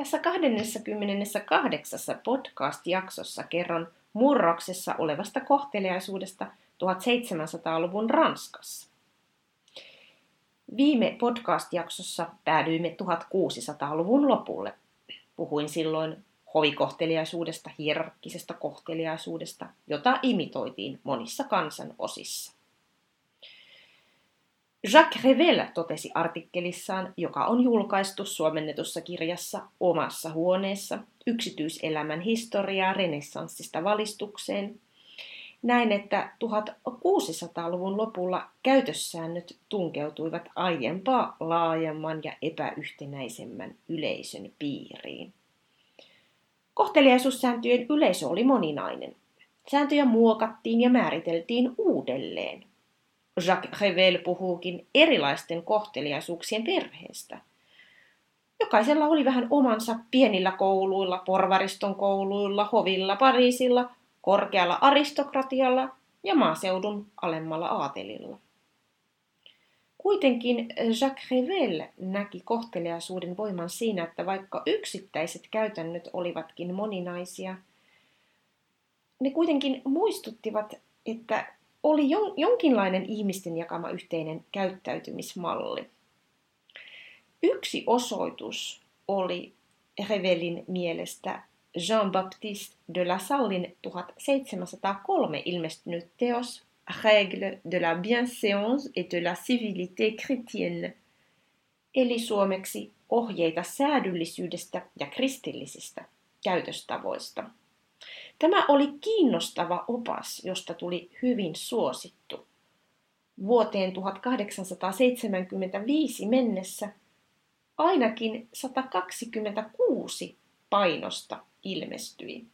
Tässä 28. podcast-jaksossa kerron murroksessa olevasta kohteliaisuudesta 1700-luvun Ranskassa. Viime podcast-jaksossa päädyimme 1600-luvun lopulle. Puhuin silloin hovikohteliaisuudesta, hierarkkisesta kohteliaisuudesta, jota imitoitiin monissa kansan osissa. Jacques Revel totesi artikkelissaan, joka on julkaistu suomennetussa kirjassa Omassa huoneessa, yksityiselämän historiaa renessanssista valistukseen, näin, että 1600-luvun lopulla käytössäännöt tunkeutuivat aiempaa laajemman ja epäyhtenäisemmän yleisön piiriin. Kohteliaisuussääntöjen yleisö oli moninainen. Sääntöjä muokattiin ja määriteltiin uudelleen. Jacques Revel puhuukin erilaisten kohteliaisuuksien perheestä. Jokaisella oli vähän omansa pienillä kouluilla, porvariston kouluilla, hovilla, Pariisilla, korkealla aristokratialla ja maaseudun alemmalla aatelilla. Kuitenkin Jacques Revel näki kohteliaisuuden voiman siinä, että vaikka yksittäiset käytännöt olivatkin moninaisia, ne kuitenkin muistuttivat, että oli jonkinlainen ihmisten jakama yhteinen käyttäytymismalli. Yksi osoitus oli Revelin mielestä Jean-Baptiste de la Sallin 1703 ilmestynyt teos Règle de la bienséance et de la civilité chrétienne, eli suomeksi ohjeita säädyllisyydestä ja kristillisistä käytöstavoista. Tämä oli kiinnostava opas, josta tuli hyvin suosittu. Vuoteen 1875 mennessä ainakin 126 painosta ilmestyi.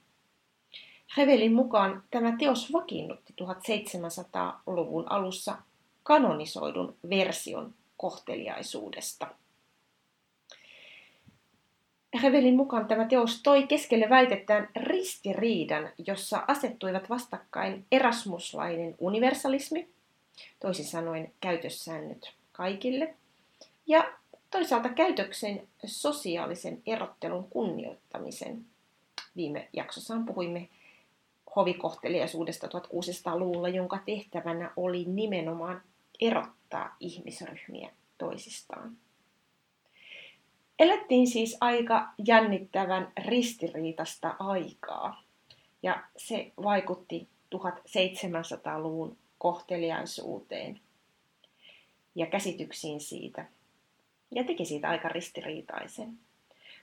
Hevelin mukaan tämä teos vakiinnutti 1700-luvun alussa kanonisoidun version kohteliaisuudesta. Hevelin mukaan tämä teos toi keskelle väitettään ristiriidan, jossa asettuivat vastakkain erasmuslainen universalismi, toisin sanoen käytössäännöt kaikille, ja toisaalta käytöksen sosiaalisen erottelun kunnioittamisen. Viime jaksossaan puhuimme hovikohteliaisuudesta 1600-luvulla, jonka tehtävänä oli nimenomaan erottaa ihmisryhmiä toisistaan. Elettiin siis aika jännittävän ristiriitasta aikaa, ja se vaikutti 1700-luvun kohteliaisuuteen ja käsityksiin siitä, ja teki siitä aika ristiriitaisen.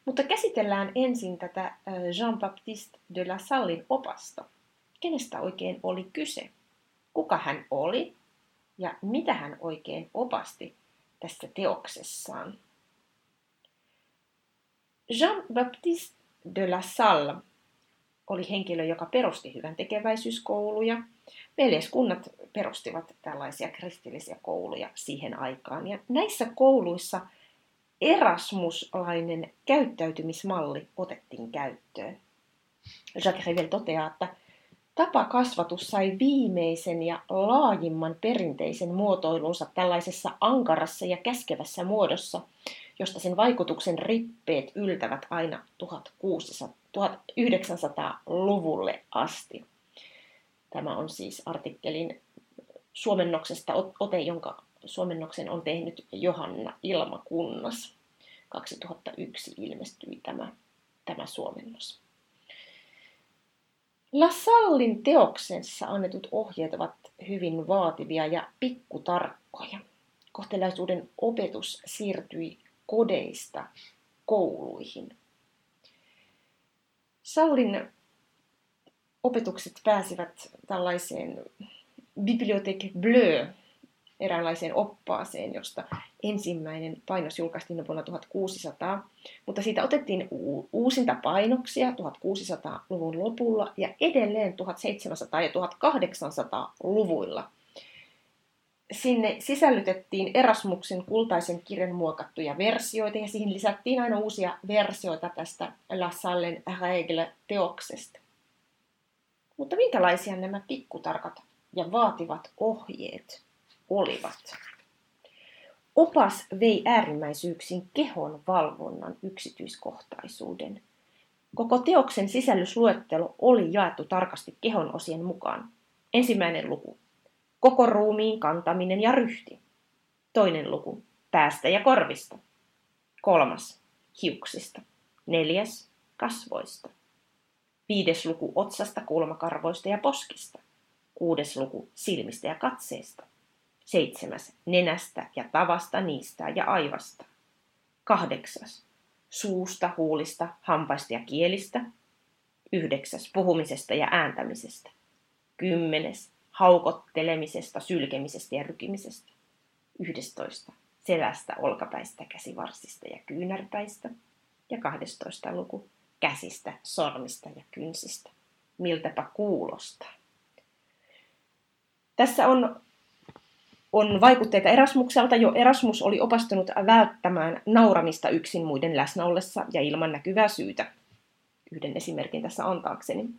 Mutta käsitellään ensin tätä Jean-Baptiste de la Sallin opasta. Kenestä oikein oli kyse? Kuka hän oli? Ja mitä hän oikein opasti tässä teoksessaan? Jean-Baptiste de la Salle oli henkilö, joka perusti hyvän tekeväisyyskouluja. Veljeskunnat perustivat tällaisia kristillisiä kouluja siihen aikaan. Ja näissä kouluissa erasmuslainen käyttäytymismalli otettiin käyttöön. Jacques Revel toteaa, että tapa kasvatus sai viimeisen ja laajimman perinteisen muotoilunsa tällaisessa ankarassa ja käskevässä muodossa – josta sen vaikutuksen rippeet yltävät aina 1900-luvulle asti. Tämä on siis artikkelin suomennoksesta ote, jonka suomennoksen on tehnyt Johanna Ilmakunnas. 2001 ilmestyi tämä, tämä suomennos. Lasallin teoksessa annetut ohjeet ovat hyvin vaativia ja pikkutarkkoja. Kohtelaisuuden opetus siirtyi kodeista kouluihin. Saulin opetukset pääsivät tällaiseen Bibliothèque Bleu eräänlaiseen oppaaseen, josta ensimmäinen painos julkaistiin vuonna 1600, mutta siitä otettiin uusinta painoksia 1600-luvun lopulla ja edelleen 1700- ja 1800-luvuilla. Sinne sisällytettiin Erasmuksen kultaisen kirjan muokattuja versioita ja siihen lisättiin aina uusia versioita tästä La Sallen Règle-teoksesta. Mutta minkälaisia nämä pikkutarkat ja vaativat ohjeet olivat. Opas vei äärimmäisyyksin kehon valvonnan yksityiskohtaisuuden. Koko teoksen sisällysluettelo oli jaettu tarkasti kehon osien mukaan. Ensimmäinen luku. Koko ruumiin kantaminen ja ryhti. Toinen luku. Päästä ja korvista. Kolmas. Hiuksista. Neljäs. Kasvoista. Viides luku otsasta, kulmakarvoista ja poskista. Kuudes luku silmistä ja katseesta. Seitsemäs, nenästä ja tavasta niistä ja aivasta. Kahdeksas, suusta, huulista, hampaista ja kielistä. Yhdeksäs, puhumisesta ja ääntämisestä. Kymmenes, haukottelemisesta, sylkemisestä ja rykimisestä. Yhdestoista, selästä, olkapäistä, käsivarsista ja kyynärpäistä. Ja kahdestoista luku, käsistä, sormista ja kynsistä. Miltäpä kuulostaa. Tässä on on vaikutteita Erasmukselta. Jo Erasmus oli opastunut välttämään nauramista yksin muiden läsnä ollessa ja ilman näkyvää syytä. Yhden esimerkin tässä antaakseni.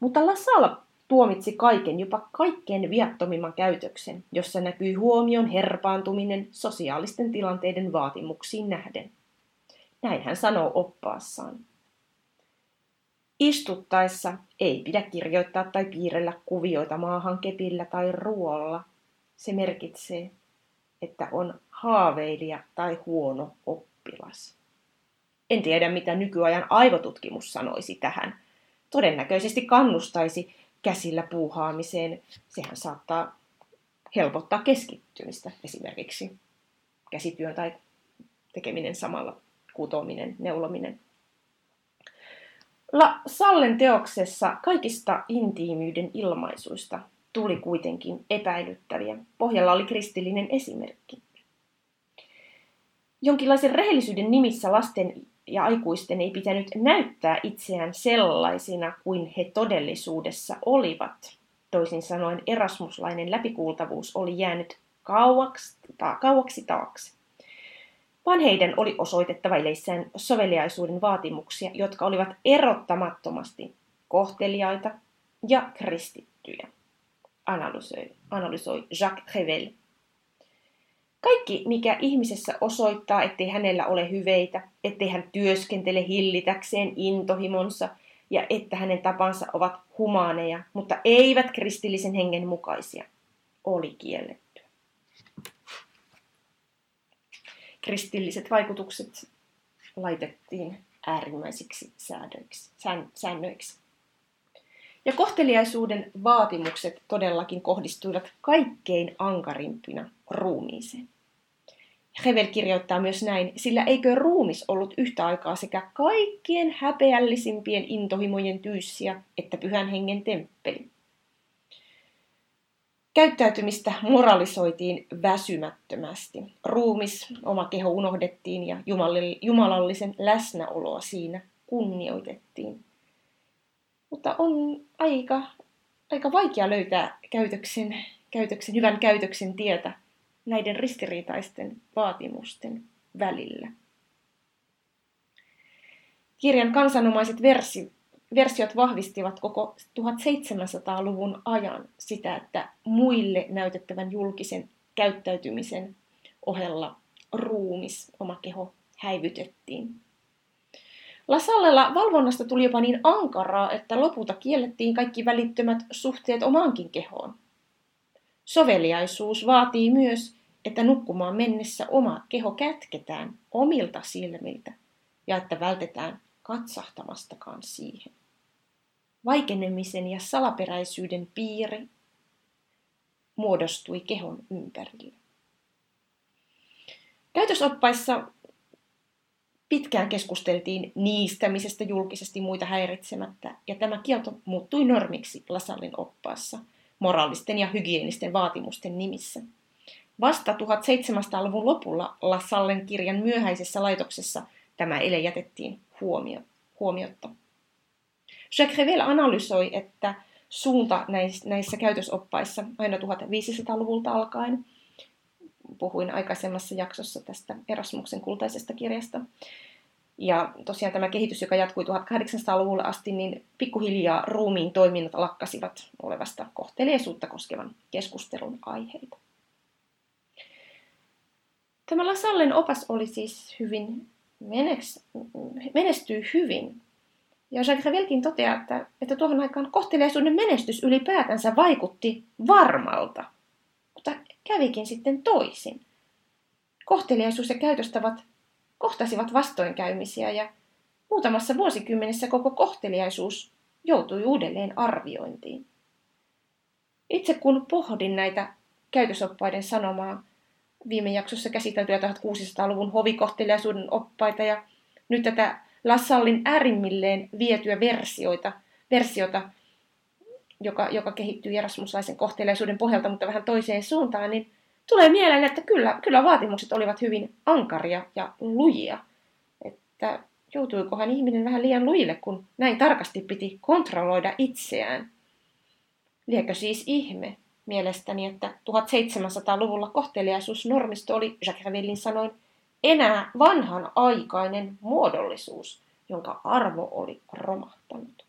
Mutta Lasala tuomitsi kaiken, jopa kaikkein viattomimman käytöksen, jossa näkyy huomion herpaantuminen sosiaalisten tilanteiden vaatimuksiin nähden. Näin hän sanoo oppaassaan. Istuttaessa ei pidä kirjoittaa tai piirrellä kuvioita maahan kepillä tai ruolla – se merkitsee, että on haaveilija tai huono oppilas. En tiedä, mitä nykyajan aivotutkimus sanoisi tähän. Todennäköisesti kannustaisi käsillä puuhaamiseen. Sehän saattaa helpottaa keskittymistä esimerkiksi käsityön tai tekeminen samalla, kutominen, neulominen. La Sallen teoksessa kaikista intiimiyden ilmaisuista tuli kuitenkin epäilyttäviä. Pohjalla oli kristillinen esimerkki. Jonkinlaisen rehellisyyden nimissä lasten ja aikuisten ei pitänyt näyttää itseään sellaisina kuin he todellisuudessa olivat. Toisin sanoen erasmuslainen läpikuultavuus oli jäänyt kauaksi, ta, kauaksi taakse. Vaan heidän oli osoitettava ileissään soveliaisuuden vaatimuksia, jotka olivat erottamattomasti kohteliaita ja kristittyjä analysoi, analysoi Jacques Revel. Kaikki, mikä ihmisessä osoittaa, ettei hänellä ole hyveitä, ettei hän työskentele hillitäkseen intohimonsa ja että hänen tapansa ovat humaaneja, mutta eivät kristillisen hengen mukaisia, oli kielletty. Kristilliset vaikutukset laitettiin äärimmäisiksi säädöiksi, säännöiksi. Ja kohteliaisuuden vaatimukset todellakin kohdistuivat kaikkein ankarimpina ruumiiseen. Hevel kirjoittaa myös näin, sillä eikö ruumis ollut yhtä aikaa sekä kaikkien häpeällisimpien intohimojen tyyssiä että pyhän hengen temppeli. Käyttäytymistä moralisoitiin väsymättömästi. Ruumis, oma keho unohdettiin ja jumalallisen läsnäoloa siinä kunnioitettiin. Mutta on aika, aika vaikea löytää käytöksen, käytöksen, hyvän käytöksen tietä näiden ristiriitaisten vaatimusten välillä. Kirjan kansanomaiset versi, versiot vahvistivat koko 1700-luvun ajan sitä, että muille näytettävän julkisen käyttäytymisen ohella ruumis, oma keho, häivytettiin. Lasallella valvonnasta tuli jopa niin ankaraa, että lopulta kiellettiin kaikki välittömät suhteet omaankin kehoon. Soveliaisuus vaatii myös, että nukkumaan mennessä oma keho kätketään omilta silmiltä ja että vältetään katsahtamastakaan siihen. Vaikenemisen ja salaperäisyyden piiri muodostui kehon ympärille. Käytösoppaissa Pitkään keskusteltiin niistämisestä julkisesti muita häiritsemättä, ja tämä kielto muuttui normiksi Lasallin oppaassa, moraalisten ja hygienisten vaatimusten nimissä. Vasta 1700-luvun lopulla Lassallen kirjan myöhäisessä laitoksessa tämä ele jätettiin huomio, huomiotta. Jacques Revel analysoi, että suunta näissä käytösoppaissa aina 1500-luvulta alkaen, puhuin aikaisemmassa jaksossa tästä Erasmuksen kultaisesta kirjasta, ja tosiaan tämä kehitys, joka jatkui 1800-luvulle asti, niin pikkuhiljaa ruumiin toiminnot lakkasivat olevasta kohteliaisuutta koskevan keskustelun aiheita. Tämä Lasallen opas oli siis hyvin, menestyy hyvin. Ja Jacques Revelkin toteaa, että, että tuohon aikaan kohteliaisuuden menestys ylipäätänsä vaikutti varmalta. Mutta kävikin sitten toisin. Kohteliaisuus ja käytöstavat kohtasivat vastoinkäymisiä ja muutamassa vuosikymmenessä koko kohteliaisuus joutui uudelleen arviointiin. Itse kun pohdin näitä käytösoppaiden sanomaa, viime jaksossa käsiteltyjä 1600-luvun hovikohteliaisuuden oppaita ja nyt tätä Lassallin äärimmilleen vietyä versioita, versiota, joka, joka kehittyy erasmuslaisen kohteliaisuuden pohjalta, mutta vähän toiseen suuntaan, niin tulee mieleen, että kyllä, kyllä vaatimukset olivat hyvin ankaria ja lujia. Että joutuikohan ihminen vähän liian lujille, kun näin tarkasti piti kontrolloida itseään. Liekö siis ihme mielestäni, että 1700-luvulla kohteliaisuusnormisto oli Jacques Ravelin sanoin enää vanhan aikainen muodollisuus, jonka arvo oli romahtanut.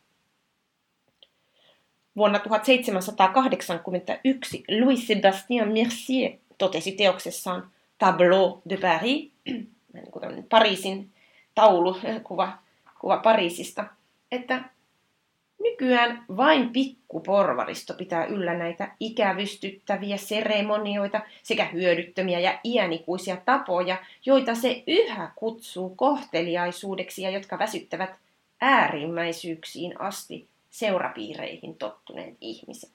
Vuonna 1781 Louis-Sébastien Mercier totesi teoksessaan Tableau de Paris, niin Pariisin taulu, kuva, kuva Pariisista, että nykyään vain pikkuporvaristo pitää yllä näitä ikävystyttäviä seremonioita sekä hyödyttömiä ja iänikuisia tapoja, joita se yhä kutsuu kohteliaisuudeksi ja jotka väsyttävät äärimmäisyyksiin asti seurapiireihin tottuneet ihmiset.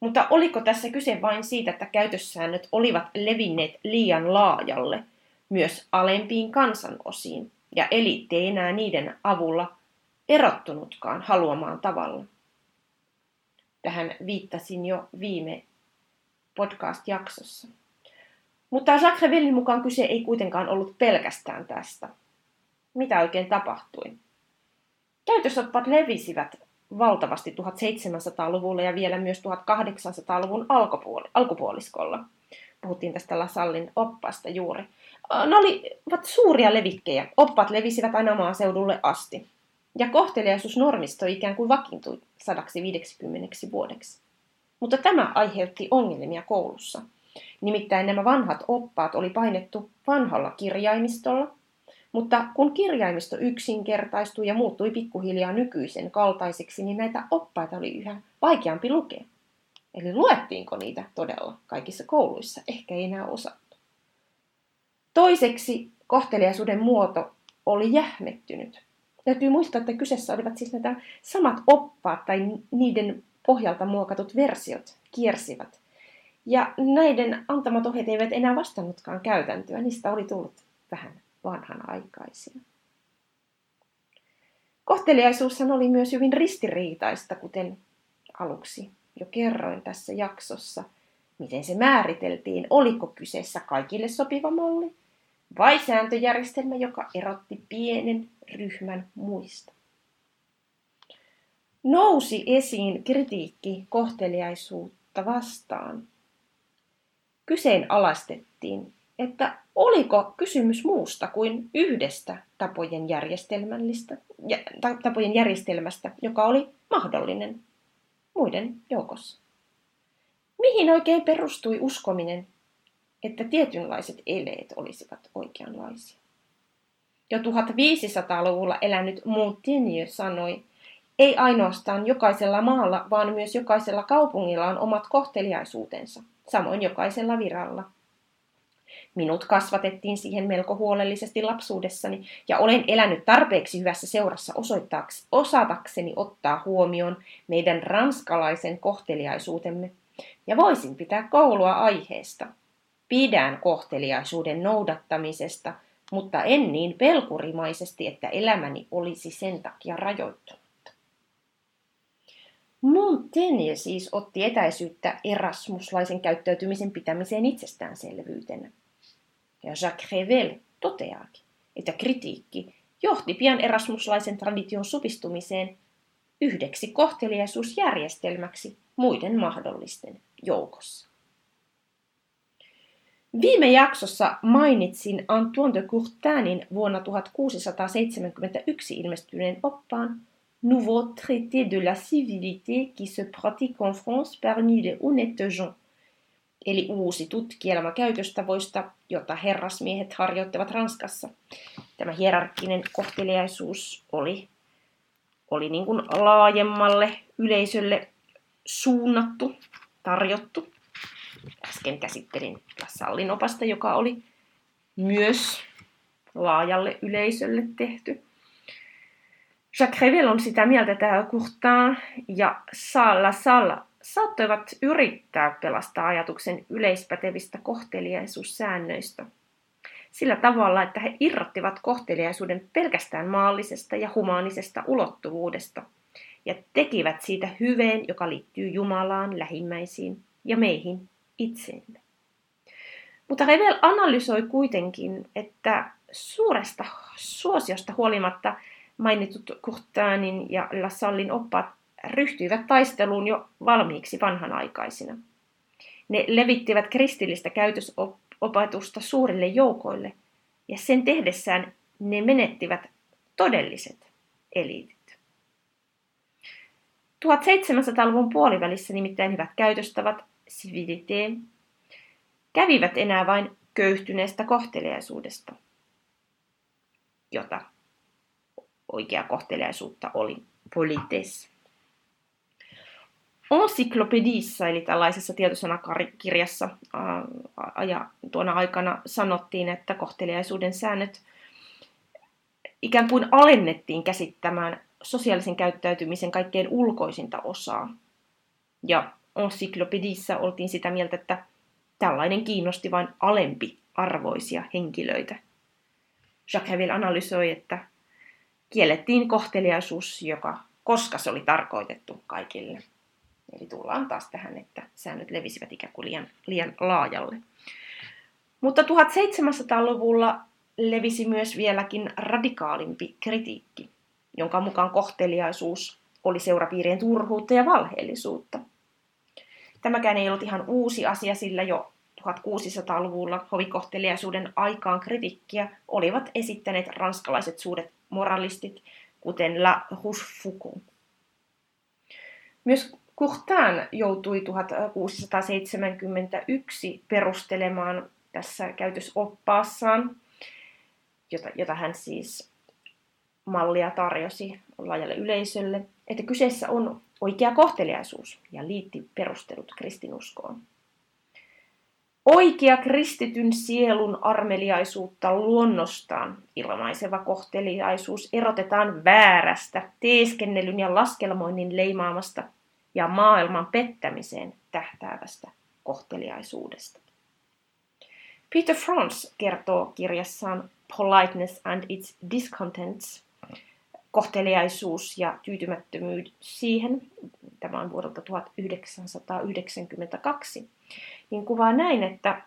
Mutta oliko tässä kyse vain siitä, että käytössäännöt olivat levinneet liian laajalle, myös alempiin kansanosiin, ja eliitti ei enää niiden avulla erottunutkaan haluamaan tavalla? Tähän viittasin jo viime podcast-jaksossa. Mutta Jacques Revellin mukaan kyse ei kuitenkaan ollut pelkästään tästä. Mitä oikein tapahtui? Käytösoppat levisivät valtavasti 1700-luvulla ja vielä myös 1800-luvun alkupuoli, alkupuoliskolla. Puhuttiin tästä Lasallin oppasta juuri. Ne olivat suuria levikkejä. Oppat levisivät aina maaseudulle asti. Ja kohteliaisuusnormisto ikään kuin vakiintui 150 vuodeksi. Mutta tämä aiheutti ongelmia koulussa. Nimittäin nämä vanhat oppaat oli painettu vanhalla kirjaimistolla, mutta kun kirjaimisto yksinkertaistui ja muuttui pikkuhiljaa nykyisen kaltaiseksi, niin näitä oppaita oli yhä vaikeampi lukea. Eli luettiinko niitä todella kaikissa kouluissa? Ehkä ei enää osattu. Toiseksi kohteliaisuuden muoto oli jähmettynyt. Täytyy muistaa, että kyseessä olivat siis näitä samat oppaat tai niiden pohjalta muokatut versiot kiersivät. Ja näiden antamat ohjeet eivät enää vastannutkaan käytäntöä, niistä oli tullut vähän vanhanaikaisia. Kohteliaisuushan oli myös hyvin ristiriitaista, kuten aluksi jo kerroin tässä jaksossa, miten se määriteltiin, oliko kyseessä kaikille sopiva malli vai sääntöjärjestelmä, joka erotti pienen ryhmän muista. Nousi esiin kritiikki kohteliaisuutta vastaan. Kyseenalaistettiin että oliko kysymys muusta kuin yhdestä tapojen, järjestelmällistä, tapojen järjestelmästä, joka oli mahdollinen muiden joukossa. Mihin oikein perustui uskominen, että tietynlaiset eleet olisivat oikeanlaisia? Jo 1500-luvulla elänyt Montaigne sanoi, ei ainoastaan jokaisella maalla, vaan myös jokaisella kaupungilla on omat kohteliaisuutensa, samoin jokaisella viralla – Minut kasvatettiin siihen melko huolellisesti lapsuudessani ja olen elänyt tarpeeksi hyvässä seurassa osatakseni ottaa huomioon meidän ranskalaisen kohteliaisuutemme ja voisin pitää koulua aiheesta. Pidän kohteliaisuuden noudattamisesta, mutta en niin pelkurimaisesti, että elämäni olisi sen takia rajoittunut. Montaigne siis otti etäisyyttä erasmuslaisen käyttäytymisen pitämiseen itsestäänselvyytenä. Ja Jacques Revel toteaakin, että kritiikki johti pian erasmuslaisen tradition supistumiseen yhdeksi kohteliaisuusjärjestelmäksi muiden mahdollisten joukossa. Viime jaksossa mainitsin Antoine de Courtainin vuonna 1671 ilmestyneen oppaan Nouveau traité de la civilité qui se pratique en France parmi les honnêtes gens, eli uusi tutkielma käytöstavoista, jota herrasmiehet harjoittavat Ranskassa. Tämä hierarkkinen kohteliaisuus oli, oli niin kuin laajemmalle yleisölle suunnattu, tarjottu. Äsken käsittelin Lasallin opasta, joka oli myös laajalle yleisölle tehty. Jacques Revel on sitä mieltä, että Courtin ja Salla Salla saattoivat yrittää pelastaa ajatuksen yleispätevistä kohteliaisuussäännöistä sillä tavalla, että he irrottivat kohteliaisuuden pelkästään maallisesta ja humaanisesta ulottuvuudesta ja tekivät siitä hyveen, joka liittyy Jumalaan, lähimmäisiin ja meihin itseemme. Mutta Revel analysoi kuitenkin, että suuresta suosiosta huolimatta mainitut Courtainin ja Lasallin oppaat ryhtyivät taisteluun jo valmiiksi vanhanaikaisina. Ne levittivät kristillistä käytösopetusta suurille joukoille, ja sen tehdessään ne menettivät todelliset eliitit. 1700-luvun puolivälissä nimittäin hyvät käytöstavat, civilité, kävivät enää vain köyhtyneestä kohteliaisuudesta, jota oikea kohteliaisuutta oli polites. Encyklopedissa, eli tällaisessa tietosanakirjassa ja tuona aikana sanottiin, että kohteliaisuuden säännöt ikään kuin alennettiin käsittämään sosiaalisen käyttäytymisen kaikkein ulkoisinta osaa. Ja Encyklopedissa oltiin sitä mieltä, että tällainen kiinnosti vain alempi arvoisia henkilöitä. Jacques Heville analysoi, että kiellettiin kohteliaisuus, joka, koska se oli tarkoitettu kaikille. Eli tullaan taas tähän, että säännöt levisivät ikään kuin liian, liian laajalle. Mutta 1700-luvulla levisi myös vieläkin radikaalimpi kritiikki, jonka mukaan kohteliaisuus oli seurapiirien turhuutta ja valheellisuutta. Tämäkään ei ollut ihan uusi asia, sillä jo 1600-luvulla hovikohteliaisuuden aikaan kritiikkiä olivat esittäneet ranskalaiset suuret moralistit, kuten La Rochefoucauld. Myös Courtin joutui 1671 perustelemaan tässä käytösoppaassaan, jota, jota hän siis mallia tarjosi laajalle yleisölle, että kyseessä on oikea kohteliaisuus ja liitti perustelut kristinuskoon. Oikea kristityn sielun armeliaisuutta luonnostaan ilmaiseva kohteliaisuus erotetaan väärästä, teeskennelyn ja laskelmoinnin leimaamasta ja maailman pettämiseen tähtäävästä kohteliaisuudesta. Peter Franz kertoo kirjassaan Politeness and its Discontents, kohteliaisuus ja tyytymättömyys siihen, tämä on vuodelta 1992, niin kuvaa näin, että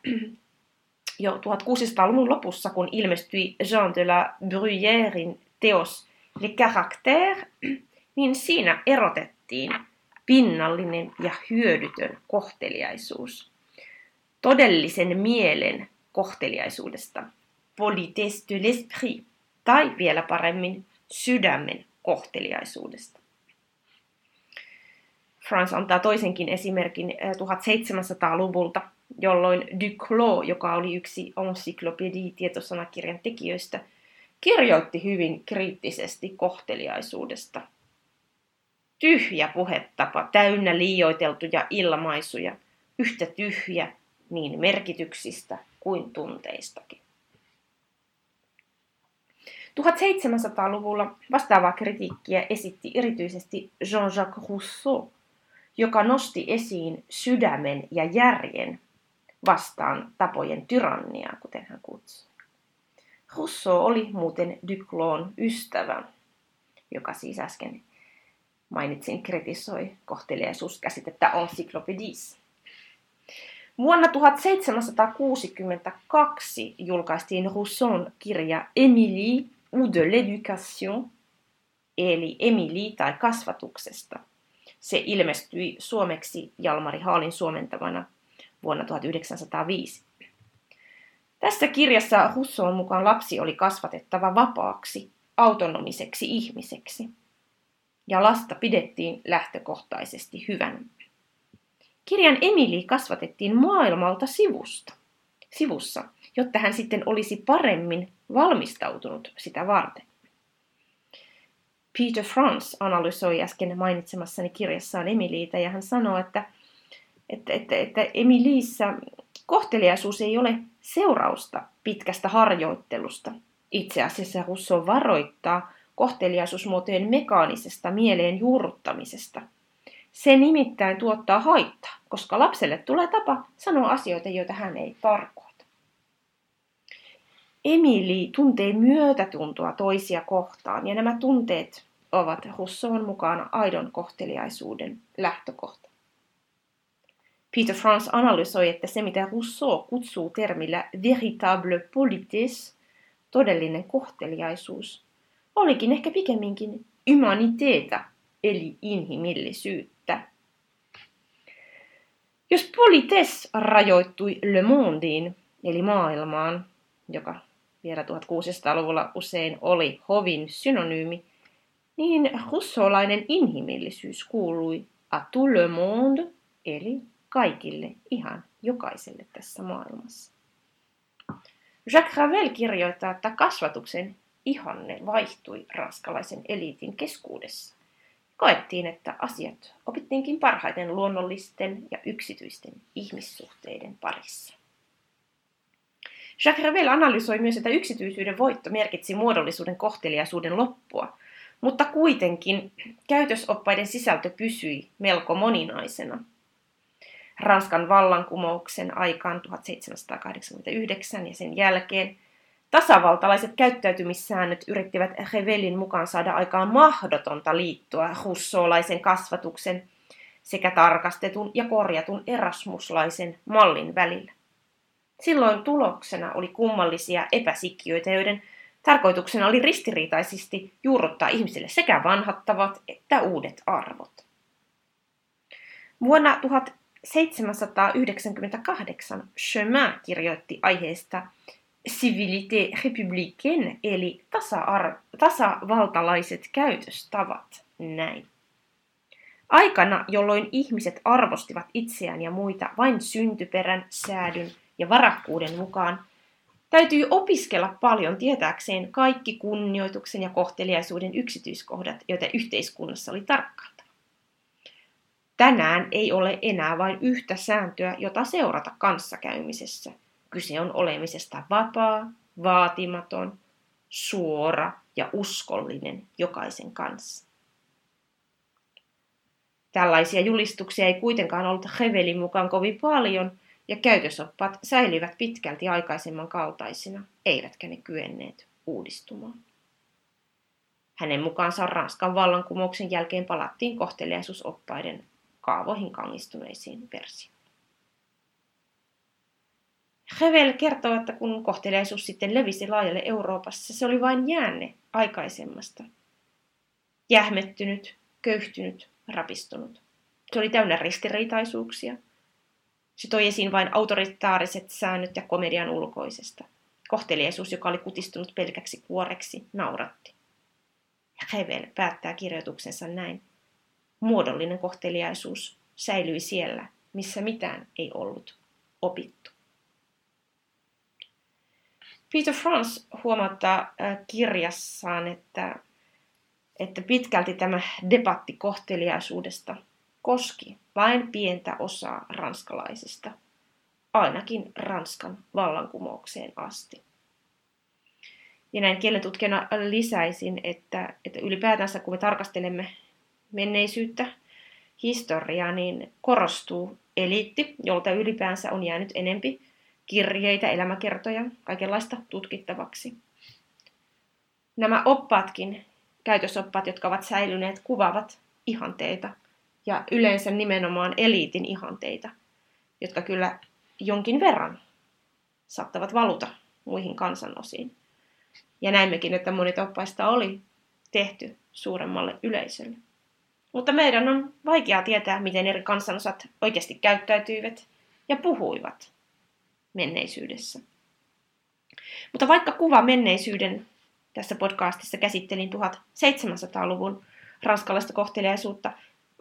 jo 1600-luvun lopussa, kun ilmestyi Jean de la Bruyèrein teos Les Caractères, niin siinä erotettiin pinnallinen ja hyödytön kohteliaisuus. Todellisen mielen kohteliaisuudesta, politesse de l'esprit, tai vielä paremmin sydämen kohteliaisuudesta. France antaa toisenkin esimerkin 1700-luvulta, eh, jolloin Duclos, joka oli yksi encyklopedie-tietosanakirjan tekijöistä, kirjoitti hyvin kriittisesti kohteliaisuudesta. Tyhjä puhetapa, täynnä liioiteltuja ilmaisuja, yhtä tyhjä niin merkityksistä kuin tunteistakin. 1700-luvulla vastaavaa kritiikkiä esitti erityisesti Jean-Jacques Rousseau – joka nosti esiin sydämen ja järjen vastaan tapojen tyranniaa, kuten hän kutsui. Rousseau oli muuten Duclon ystävä, joka siis äsken mainitsin, kritisoi kohteliaisuuskäsitettä encyclopédis. Vuonna 1762 julkaistiin Rousseaun kirja Émilie ou de l'éducation, eli Emily tai kasvatuksesta. Se ilmestyi suomeksi Jalmari Haalin suomentamana vuonna 1905. Tässä kirjassa Rousseaun mukaan lapsi oli kasvatettava vapaaksi, autonomiseksi ihmiseksi. Ja lasta pidettiin lähtökohtaisesti hyvän. Kirjan Emili kasvatettiin maailmalta sivusta, sivussa, jotta hän sitten olisi paremmin valmistautunut sitä varten. Peter Franz analysoi äsken mainitsemassani kirjassaan Emiliitä ja hän sanoo, että, että, että, että Emiliissä kohteliaisuus ei ole seurausta pitkästä harjoittelusta. Itse asiassa Rousseau varoittaa kohteliaisuusmuotojen mekaanisesta mieleen juurruttamisesta. Se nimittäin tuottaa haittaa, koska lapselle tulee tapa sanoa asioita, joita hän ei tarkoita. Emili tuntee myötätuntoa toisia kohtaan ja nämä tunteet ovat Rousseaun mukana aidon kohteliaisuuden lähtökohta. Peter Franz analysoi, että se mitä Rousseau kutsuu termillä véritable politesse, todellinen kohteliaisuus, olikin ehkä pikemminkin humaniteeta, eli inhimillisyyttä. Jos polites rajoittui Le Mondeen, eli maailmaan, joka vielä 1600-luvulla usein oli hovin synonyymi, niin russolainen inhimillisyys kuului à tout le monde, eli kaikille, ihan jokaiselle tässä maailmassa. Jacques Ravel kirjoittaa, että kasvatuksen ihanne vaihtui ranskalaisen eliitin keskuudessa. Koettiin, että asiat opittiinkin parhaiten luonnollisten ja yksityisten ihmissuhteiden parissa. Jacques Ravel analysoi myös, että yksityisyyden voitto merkitsi muodollisuuden kohteliaisuuden loppua, mutta kuitenkin käytösoppaiden sisältö pysyi melko moninaisena – Ranskan vallankumouksen aikaan 1789 ja sen jälkeen tasavaltalaiset käyttäytymissäännöt yrittivät Revelin mukaan saada aikaan mahdotonta liittoa russoolaisen kasvatuksen sekä tarkastetun ja korjatun erasmuslaisen mallin välillä. Silloin tuloksena oli kummallisia epäsikkiöitä, joiden tarkoituksena oli ristiriitaisesti juurruttaa ihmisille sekä vanhattavat että uudet arvot. Vuonna 798 Chemin kirjoitti aiheesta civilité républicaine eli tasa tasavaltalaiset käytöstavat näin. Aikana, jolloin ihmiset arvostivat itseään ja muita vain syntyperän, säädyn ja varakkuuden mukaan, täytyy opiskella paljon tietääkseen kaikki kunnioituksen ja kohteliaisuuden yksityiskohdat, joita yhteiskunnassa oli tarkkaan. Tänään ei ole enää vain yhtä sääntöä, jota seurata kanssakäymisessä. Kyse on olemisesta vapaa, vaatimaton, suora ja uskollinen jokaisen kanssa. Tällaisia julistuksia ei kuitenkaan ollut Hevelin mukaan kovin paljon, ja käytösoppaat säilyivät pitkälti aikaisemman kaltaisina, eivätkä ne kyenneet uudistumaan. Hänen mukaansa Ranskan vallankumouksen jälkeen palattiin kohteliaisuusoppaiden kaavoihin kangistuneisiin versioihin. Hevel kertoo, että kun kohteliaisuus sitten levisi laajalle Euroopassa, se oli vain jäänne aikaisemmasta. Jähmettynyt, köyhtynyt, rapistunut. Se oli täynnä ristiriitaisuuksia. Se toi esiin vain autoritaariset säännöt ja komedian ulkoisesta. Kohteliaisuus, joka oli kutistunut pelkäksi kuoreksi, nauratti. Hevel päättää kirjoituksensa näin. Muodollinen kohteliaisuus säilyi siellä, missä mitään ei ollut opittu. Peter Franz huomauttaa äh, kirjassaan, että, että pitkälti tämä debatti kohteliaisuudesta koski vain pientä osaa ranskalaisista, ainakin Ranskan vallankumoukseen asti. Ja näin kielentutkijana lisäisin, että, että ylipäätänsä kun me tarkastelemme menneisyyttä, historiaa, niin korostuu eliitti, jolta ylipäänsä on jäänyt enempi kirjeitä, elämäkertoja, kaikenlaista tutkittavaksi. Nämä oppaatkin, käytösoppaat, jotka ovat säilyneet, kuvaavat ihanteita ja yleensä nimenomaan eliitin ihanteita, jotka kyllä jonkin verran saattavat valuta muihin kansanosiin. Ja näimmekin, että monet oppaista oli tehty suuremmalle yleisölle. Mutta meidän on vaikea tietää, miten eri kansanosat oikeasti käyttäytyivät ja puhuivat menneisyydessä. Mutta vaikka kuva menneisyyden tässä podcastissa käsittelin 1700-luvun ranskalaista kohteliaisuutta,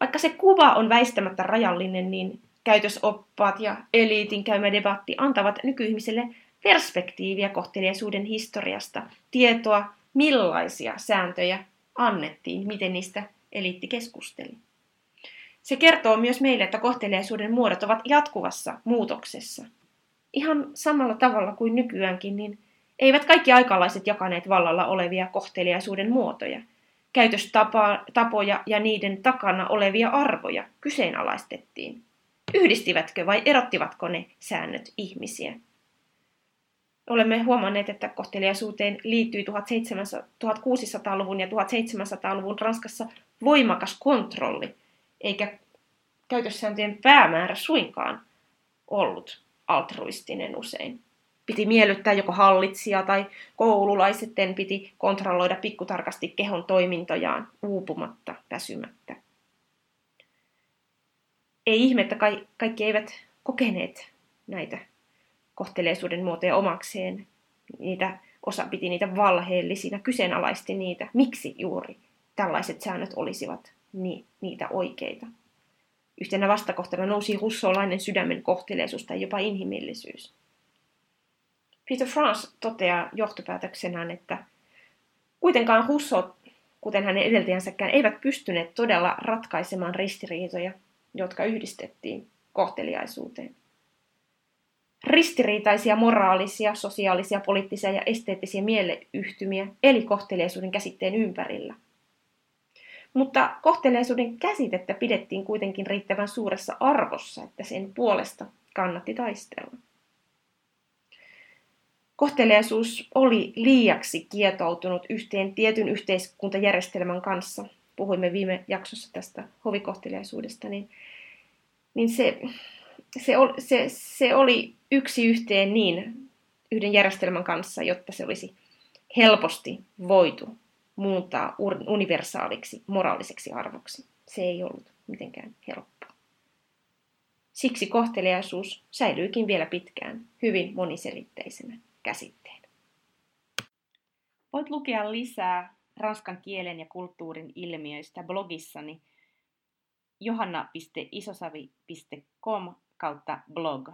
vaikka se kuva on väistämättä rajallinen, niin käytösoppaat ja eliitin käymä debatti antavat nykyihmiselle perspektiiviä kohteliaisuuden historiasta, tietoa, millaisia sääntöjä annettiin, miten niistä eliitti keskusteli. Se kertoo myös meille, että kohteliaisuuden muodot ovat jatkuvassa muutoksessa. Ihan samalla tavalla kuin nykyäänkin, niin eivät kaikki aikalaiset jakaneet vallalla olevia kohteliaisuuden muotoja. Käytöstapoja ja niiden takana olevia arvoja kyseenalaistettiin. Yhdistivätkö vai erottivatko ne säännöt ihmisiä? Olemme huomanneet, että kohteliaisuuteen liittyi 1600-luvun ja 1700-luvun Ranskassa voimakas kontrolli, eikä käytössääntöjen päämäärä suinkaan ollut altruistinen usein. Piti miellyttää joko hallitsija tai koululaisten piti kontrolloida pikkutarkasti kehon toimintojaan uupumatta, väsymättä. Ei ihme, että kaikki eivät kokeneet näitä kohteleisuuden muotoja omakseen. Niitä, osa piti niitä valheellisina, kyseenalaisti niitä, miksi juuri tällaiset säännöt olisivat ni, niitä oikeita. Yhtenä vastakohtana nousi russolainen sydämen kohteleisuus tai jopa inhimillisyys. Peter France toteaa johtopäätöksenään, että kuitenkaan Rousseau, kuten hänen edeltäjänsäkään, eivät pystyneet todella ratkaisemaan ristiriitoja, jotka yhdistettiin kohteliaisuuteen. Ristiriitaisia moraalisia, sosiaalisia, poliittisia ja esteettisiä mieleyhtymiä eli kohteliaisuuden käsitteen ympärillä. Mutta kohteliaisuuden käsitettä pidettiin kuitenkin riittävän suuressa arvossa, että sen puolesta kannatti taistella. Kohteliaisuus oli liiaksi kietoutunut yhteen tietyn yhteiskuntajärjestelmän kanssa. Puhuimme viime jaksossa tästä hovikohteliaisuudesta, niin, niin se, se, oli, se, se oli yksi yhteen niin yhden järjestelmän kanssa, jotta se olisi helposti voitu muuntaa universaaliksi moraaliseksi arvoksi. Se ei ollut mitenkään helppoa. Siksi kohteliaisuus säilyykin vielä pitkään hyvin moniselitteisenä käsitteenä. Voit lukea lisää ranskan kielen ja kulttuurin ilmiöistä blogissani johanna.isosavi.com kautta blog.